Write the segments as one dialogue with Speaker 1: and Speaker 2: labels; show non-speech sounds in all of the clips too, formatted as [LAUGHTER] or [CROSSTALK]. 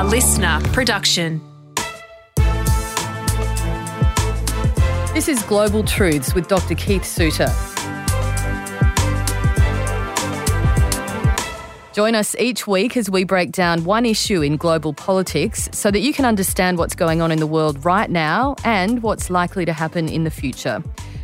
Speaker 1: A listener production.
Speaker 2: This is Global Truths with Dr. Keith Suter. Join us each week as we break down one issue in global politics so that you can understand what's going on in the world right now and what's likely to happen in the future.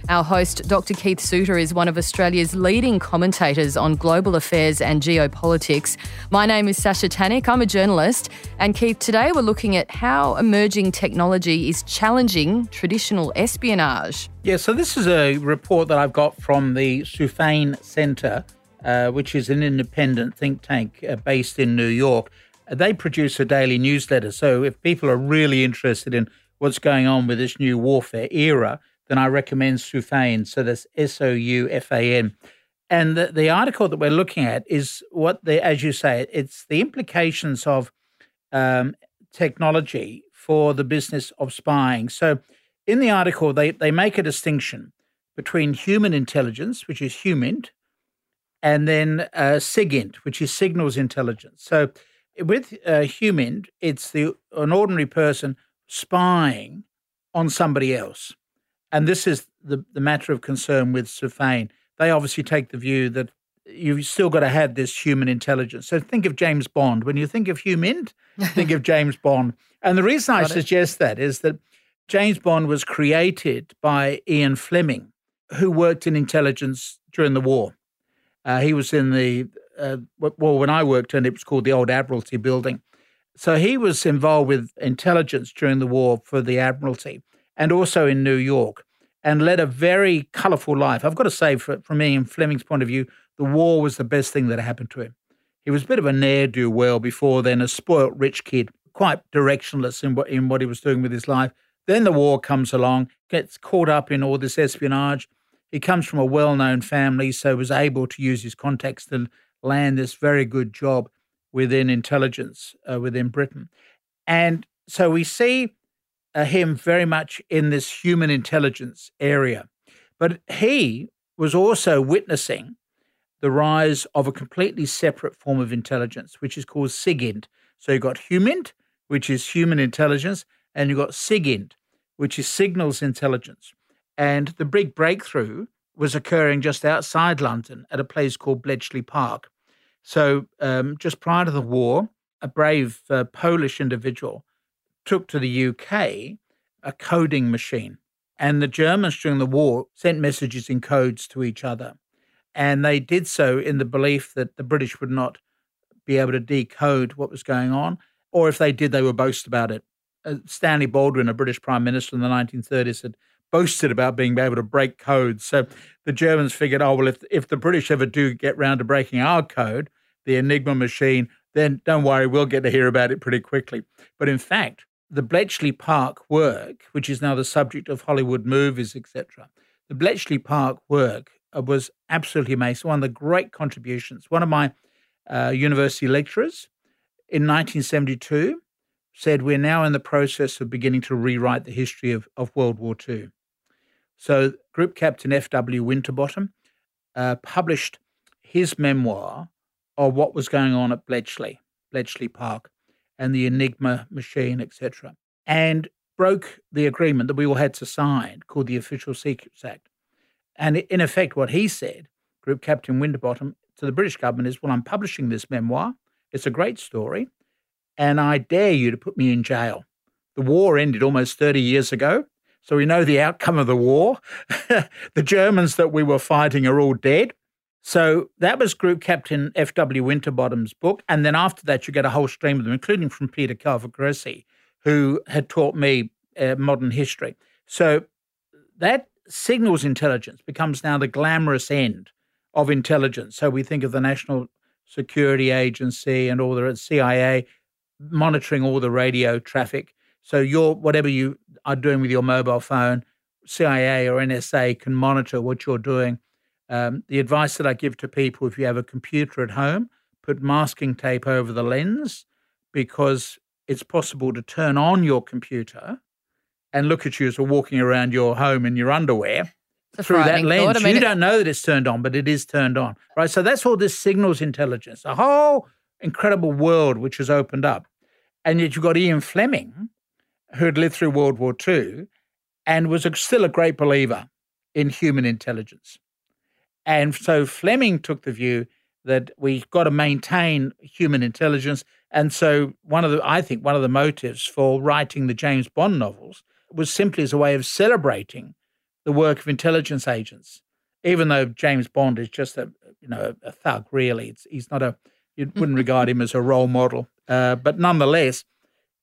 Speaker 2: Our host, Dr. Keith Suter, is one of Australia's leading commentators on global affairs and geopolitics. My name is Sasha Tanik. I'm a journalist. And Keith, today we're looking at how emerging technology is challenging traditional espionage.
Speaker 3: Yeah, so this is a report that I've got from the Soufan Centre, uh, which is an independent think tank uh, based in New York. They produce a daily newsletter. So if people are really interested in what's going on with this new warfare era, then I recommend Soufan. So that's S O U F A N. And the, the article that we're looking at is what the, as you say, it's the implications of um, technology for the business of spying. So in the article, they, they make a distinction between human intelligence, which is HUMINT, and then uh, SIGINT, which is signals intelligence. So with uh, HUMINT, it's the an ordinary person spying on somebody else. And this is the, the matter of concern with Soufan. They obviously take the view that you've still got to have this human intelligence. So think of James Bond. When you think of human, [LAUGHS] think of James Bond. And the reason I suggest that is that James Bond was created by Ian Fleming, who worked in intelligence during the war. Uh, he was in the, uh, well, when I worked in it was called the Old Admiralty Building. So he was involved with intelligence during the war for the Admiralty and also in New York, and led a very colourful life. I've got to say, for, from Ian Fleming's point of view, the war was the best thing that happened to him. He was a bit of a ne'er do well before then, a spoilt rich kid, quite directionless in what, in what he was doing with his life. Then the war comes along, gets caught up in all this espionage. He comes from a well known family, so was able to use his contacts to land this very good job within intelligence uh, within Britain. And so we see uh, him very much in this human intelligence area. But he was also witnessing the rise of a completely separate form of intelligence, which is called SIGINT. So you've got HUMINT, which is human intelligence, and you've got SIGINT, which is signals intelligence. And the big breakthrough was occurring just outside London at a place called Bletchley Park. So um, just prior to the war, a brave uh, Polish individual took to the UK a coding machine. And the Germans during the war sent messages in codes to each other. And they did so in the belief that the British would not be able to decode what was going on, or if they did, they would boast about it. Uh, Stanley Baldwin, a British prime minister in the 1930s, had boasted about being able to break codes. So the Germans figured, oh, well, if, if the British ever do get round to breaking our code, the Enigma machine, then don't worry, we'll get to hear about it pretty quickly. But in fact, the Bletchley Park work, which is now the subject of Hollywood movies, etc., the Bletchley Park work uh, was absolutely amazing. One of the great contributions. One of my uh, university lecturers in 1972 said, We're now in the process of beginning to rewrite the history of, of World War II. So, Group Captain F.W. Winterbotham uh, published his memoir of what was going on at Bletchley, Bletchley Park and the Enigma machine, etc., and broke the agreement that we all had to sign called the Official Secrets Act. And in effect, what he said, Group Captain Winterbotham, to the British government is, Well, I'm publishing this memoir. It's a great story. And I dare you to put me in jail. The war ended almost 30 years ago. So we know the outcome of the war. [LAUGHS] the Germans that we were fighting are all dead. So that was Group Captain F.W. Winterbotham's book. And then after that, you get a whole stream of them, including from Peter Calvocoressi, who had taught me uh, modern history. So that signals intelligence becomes now the glamorous end of intelligence. So we think of the National Security Agency and all the CIA monitoring all the radio traffic. So your whatever you are doing with your mobile phone, CIA or NSA can monitor what you're doing um, the advice that I give to people if you have a computer at home, put masking tape over the lens because it's possible to turn on your computer and look at you as you're walking around your home in your underwear through that lens. I mean, you don't know that it's turned on, but it is turned on. Right. So that's all this signals intelligence, a whole incredible world which has opened up. And yet you've got Ian Fleming, who had lived through World War II and was a, still a great believer in human intelligence. And so Fleming took the view that we've got to maintain human intelligence. And so one of the I think one of the motives for writing the James Bond novels was simply as a way of celebrating the work of intelligence agents. Even though James Bond is just a you know a thug, really, it's, he's not a you [LAUGHS] wouldn't regard him as a role model, uh, but nonetheless,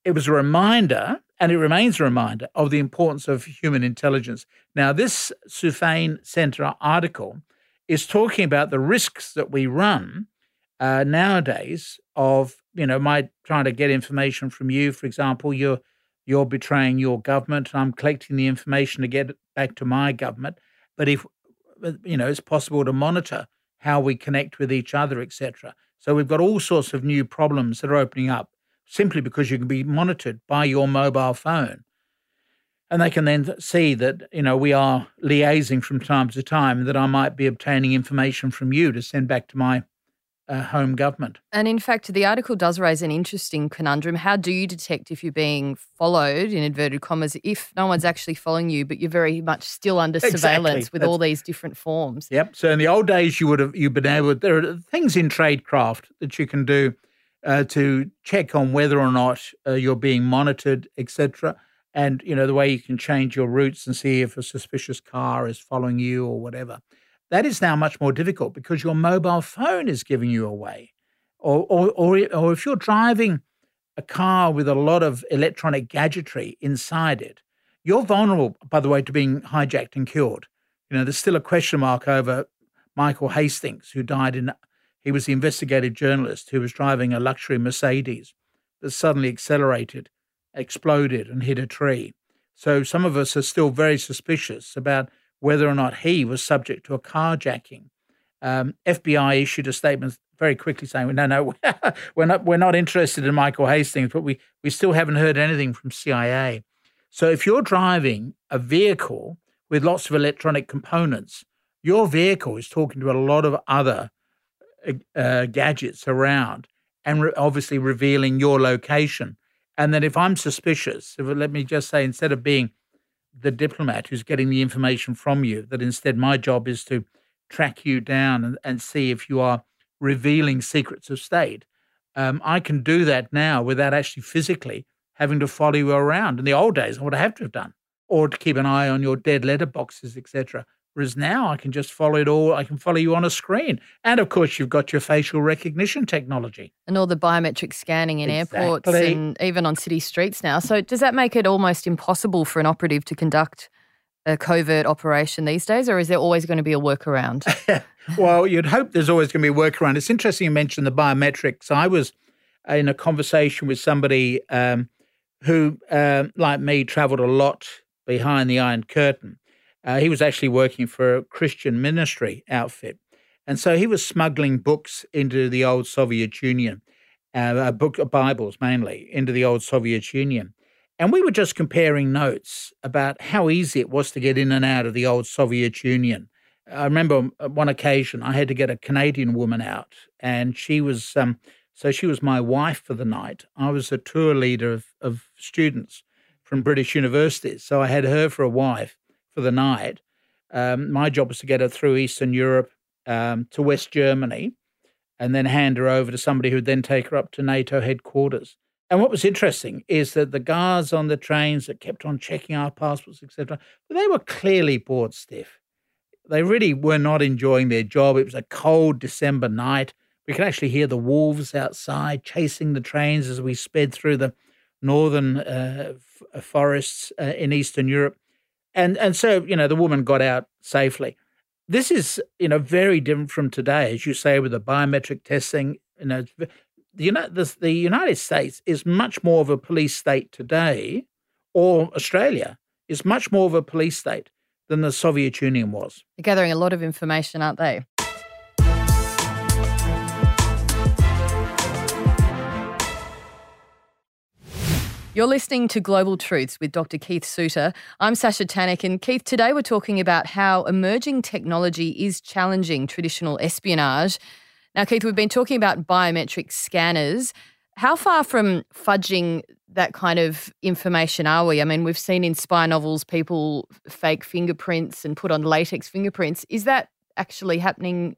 Speaker 3: it was a reminder, and it remains a reminder of the importance of human intelligence. Now, this Soufan Center article is talking about the risks that we run uh, nowadays of you know my trying to get information from you. For example you're you're betraying your government and i'm collecting the information to get it back to my government. But if you know it's possible to monitor how we connect with each other etc so we've got all sorts of new problems that are opening up simply because you can be monitored by your mobile phone and they can then see that you know we are liaising from time to time that i might be obtaining information from you to send back to my uh, home government.
Speaker 2: And in fact the article does raise an interesting conundrum. How do you detect if you're being followed in inverted commas if no one's actually following you but you're very much still under exactly. surveillance with That's, all these different forms?
Speaker 3: Yep. So in the old days you would have you've been able there are things in tradecraft that you can do uh, to check on whether or not uh, you're being monitored etc and you know the way you can change your routes and see if a suspicious car is following you or whatever. That is now much more difficult because your mobile phone is giving you away. Or or or, or if you're driving a car with a lot of electronic gadgetry inside it you're vulnerable by the way to being hijacked and killed. You know there's still a question mark over michael hastings who died in he was the investigative journalist who was driving a luxury mercedes that suddenly accelerated exploded and hit a tree. So some of us are still very suspicious about whether or not he was subject to a carjacking. Um, FBI issued a statement very quickly saying, "No, no, [LAUGHS] we're not. We're not interested in Michael Hastings, but we we still haven't heard anything from CIA." So if you're driving a vehicle with lots of electronic components, your vehicle is talking to a lot of other uh, uh gadgets around, and re- obviously revealing your location. And then if I'm suspicious, if, let me just say, instead of being the diplomat who's getting the information from you, that instead my job is to track you down and, and see if you are revealing secrets of state. Um, I can do that now without actually physically having to follow you around. In the old days, I would have to have done, or to keep an eye on your dead letterboxes, etc. Whereas now I can just follow it all. I can follow you on a screen. And of course, you've got your facial recognition technology.
Speaker 2: And all the biometric scanning in exactly. airports and even on city streets now. So, does that make it almost impossible for an operative to conduct a covert operation these days, or is there always going to be a workaround? [LAUGHS]
Speaker 3: well, you'd hope there's always going to be a workaround. It's interesting you mentioned the biometrics. I was in a conversation with somebody um, who, uh, like me, traveled a lot behind the Iron Curtain uh, he was actually working for a Christian ministry outfit. And so he was smuggling books into the old Soviet Union, uh, a book of Bibles mainly, into the old Soviet Union. And we were just comparing notes about how easy it was to get in and out of the old Soviet Union. I remember one occasion I had to get a Canadian woman out, and she was um, so she was my wife for the night. I was a tour leader of, of students from British universities, so I had her for a wife for the night. Um, my job was to get her through Eastern Europe um, to West Germany and then hand her over to somebody who would then take her up to NATO headquarters. And what was interesting is that the guards on the trains that kept on checking our passports, etc., they were clearly bored stiff. They really were not enjoying their job. It was a cold December night. We could actually hear the wolves outside chasing the trains as we sped through the northern uh, f- forests uh, in Eastern Europe and and so you know the woman got out safely. This is you know very different from today, as you say, with the biometric testing. You know, the the United States is much more of a police state today, or Australia is much more of a police state than the Soviet Union was.
Speaker 2: They're gathering a lot of information, aren't they? You're listening to Global Truths with Dr. Keith Suter. I'm Sasha Tanik, and Keith, today we're talking about how emerging technology is challenging traditional espionage. Now, Keith, we've been talking about biometric scanners. How far from fudging that kind of information are we? I mean, we've seen in spy novels people fake fingerprints and put on latex fingerprints. Is that actually happening?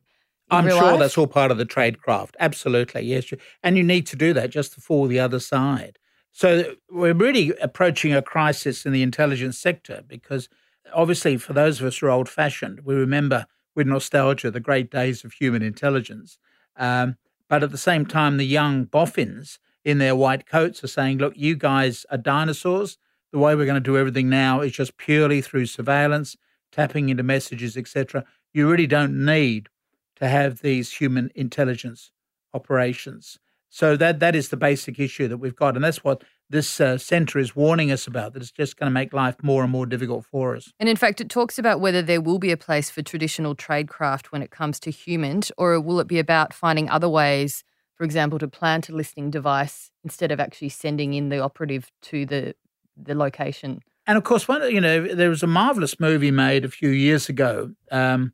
Speaker 3: I'm sure
Speaker 2: life?
Speaker 3: that's all part of the tradecraft. Absolutely, yes. And you need to do that just to fool the other side. So we're really approaching a crisis in the intelligence sector because obviously, for those of us who are old fashioned, we remember with nostalgia the great days of human intelligence. Um, but at the same time, the young boffins in their white coats are saying, look, you guys are dinosaurs. The way we're going to do everything now is just purely through surveillance, tapping into messages, etc. You really don't need to have these human intelligence operations. So that that is the basic issue that we've got, and that's what this uh, centre is warning us about. That it's just going to make life more and more difficult for us.
Speaker 2: And in fact, it talks about whether there will be a place for traditional tradecraft when it comes to humans, or will it be about finding other ways, for example, to plant a listening device instead of actually sending in the operative to the the location.
Speaker 3: And of course, one you know there was a marvelous movie made a few years ago. Um,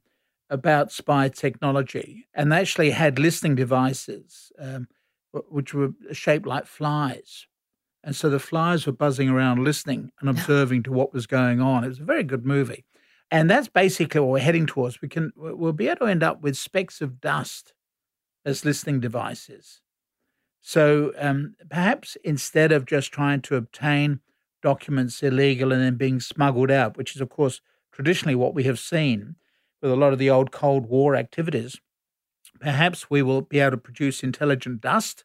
Speaker 3: about spy technology, and they actually had listening devices. Um, which were shaped like flies. And so the flies were buzzing around listening and observing to what was going on. It was a very good movie. And that's basically what we're heading towards. We can we'll be able to end up with specks of dust as listening devices. So um, perhaps instead of just trying to obtain documents illegal and then being smuggled out, which is of course traditionally what we have seen with a lot of the old Cold War activities, Perhaps we will be able to produce intelligent dust.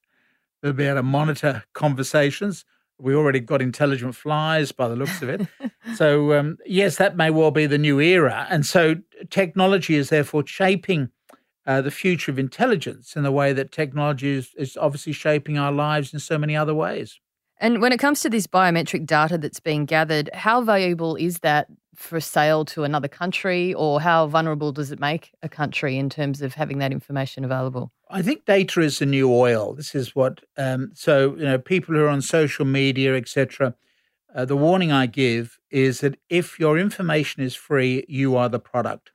Speaker 3: We'll be able to monitor conversations. We already got intelligent flies by the looks of it. [LAUGHS] so, um, yes, that may well be the new era. And so, technology is therefore shaping uh, the future of intelligence in the way that technology is, is obviously shaping our lives in so many other ways.
Speaker 2: And when it comes to this biometric data that's being gathered, how valuable is that for sale to another country, or how vulnerable does it make a country in terms of having that information available?
Speaker 3: I think data is the new oil. This is what um, so you know people who are on social media, etc. Uh, the warning I give is that if your information is free, you are the product,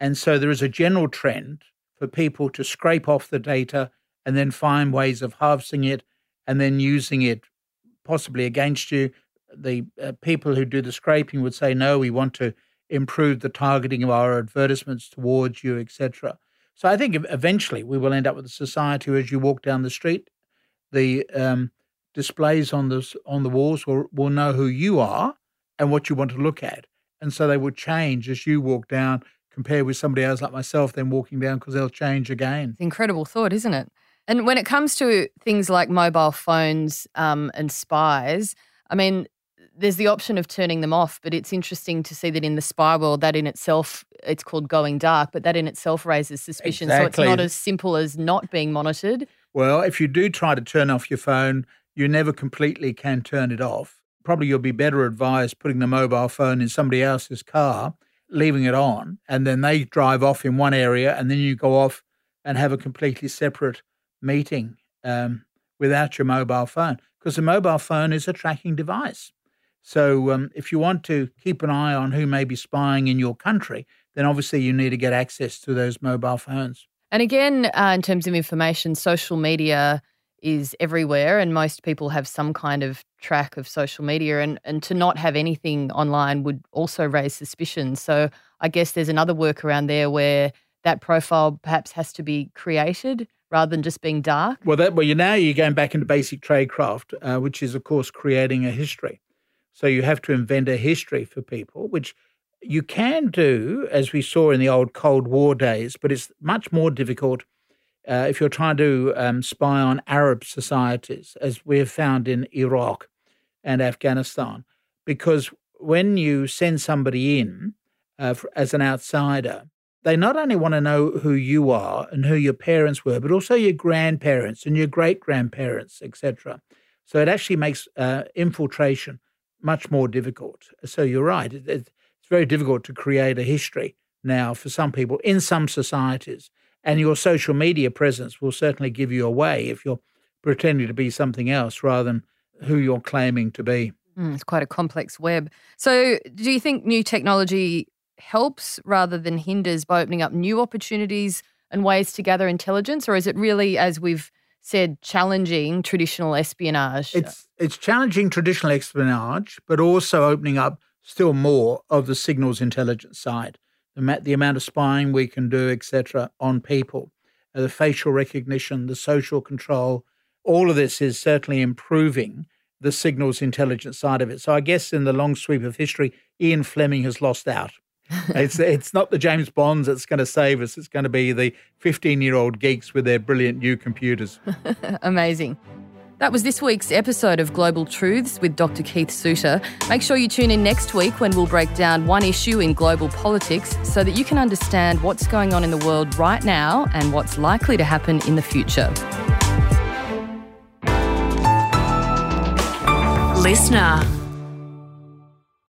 Speaker 3: and so there is a general trend for people to scrape off the data and then find ways of harvesting it and then using it possibly against you the uh, people who do the scraping would say, no, we want to improve the targeting of our advertisements towards you, etc. So I think eventually we will end up with a society where, as you walk down the street, the um, displays on the on the walls will will know who you are and what you want to look at, and so they will change as you walk down, compared with somebody else like myself, then walking down because they'll change again.
Speaker 2: It's Incredible thought, isn't it? And when it comes to things like mobile phones um, and spies, I mean, there's the option of turning them off, but it's interesting to see that in the spy world, that in itself, it's called going dark, but that in itself raises suspicion.
Speaker 3: Exactly.
Speaker 2: So it's not as simple as not being monitored.
Speaker 3: Well, if you do try to turn off your phone, you never completely can turn it off. Probably you'll be better advised putting the mobile phone in somebody else's car, leaving it on, and then they drive off in one area, and then you go off and have a completely separate meeting um, without your mobile phone, because the mobile phone is a tracking device. So um, if you want to keep an eye on who may be spying in your country, then obviously you need to get access to those mobile phones.
Speaker 2: And again, uh, in terms of information, social media is everywhere, and most people have some kind of track of social media. And, and to not have anything online would also raise suspicion. So I guess there's another workaround there where that profile perhaps has to be created rather than just being dark.
Speaker 3: Well, that well, you now you're going back into basic tradecraft, uh, which is of course creating a history. So you have to invent a history for people, which you can do, as we saw in the old Cold War days, but it's much more difficult uh, if you're trying to um, spy on Arab societies, as we have found in Iraq and Afghanistan, because when you send somebody in uh, for, as an outsider, they not only want to know who you are and who your parents were, but also your grandparents and your great grandparents, etc. So it actually makes uh, infiltration much more difficult. So you're right. It, it's very difficult to create a history now for some people in some societies. And your social media presence will certainly give you away if you're pretending to be something else rather than who you're claiming to be.
Speaker 2: Mm, it's quite a complex web. So, do you think new technology helps rather than hinders by opening up new opportunities and ways to gather intelligence? Or is it really, as we've said challenging traditional espionage.
Speaker 3: It's it's challenging traditional espionage, but also opening up still more of the signals intelligence side, the, the amount of spying we can do, etc., on people, uh, the facial recognition, the social control. All of this is certainly improving the signals intelligence side of it. So I guess in the long sweep of history, Ian Fleming has lost out. It's it's not the James Bonds that's going to save us. It's going to be the 15 year old geeks with their brilliant new computers. [LAUGHS]
Speaker 2: Amazing. That was this week's episode of Global Truths with Dr. Keith Suter. Make sure you tune in next week when we'll break down one issue in global politics so that you can understand what's going on in the world right now and what's likely to happen in the future.
Speaker 1: Listener.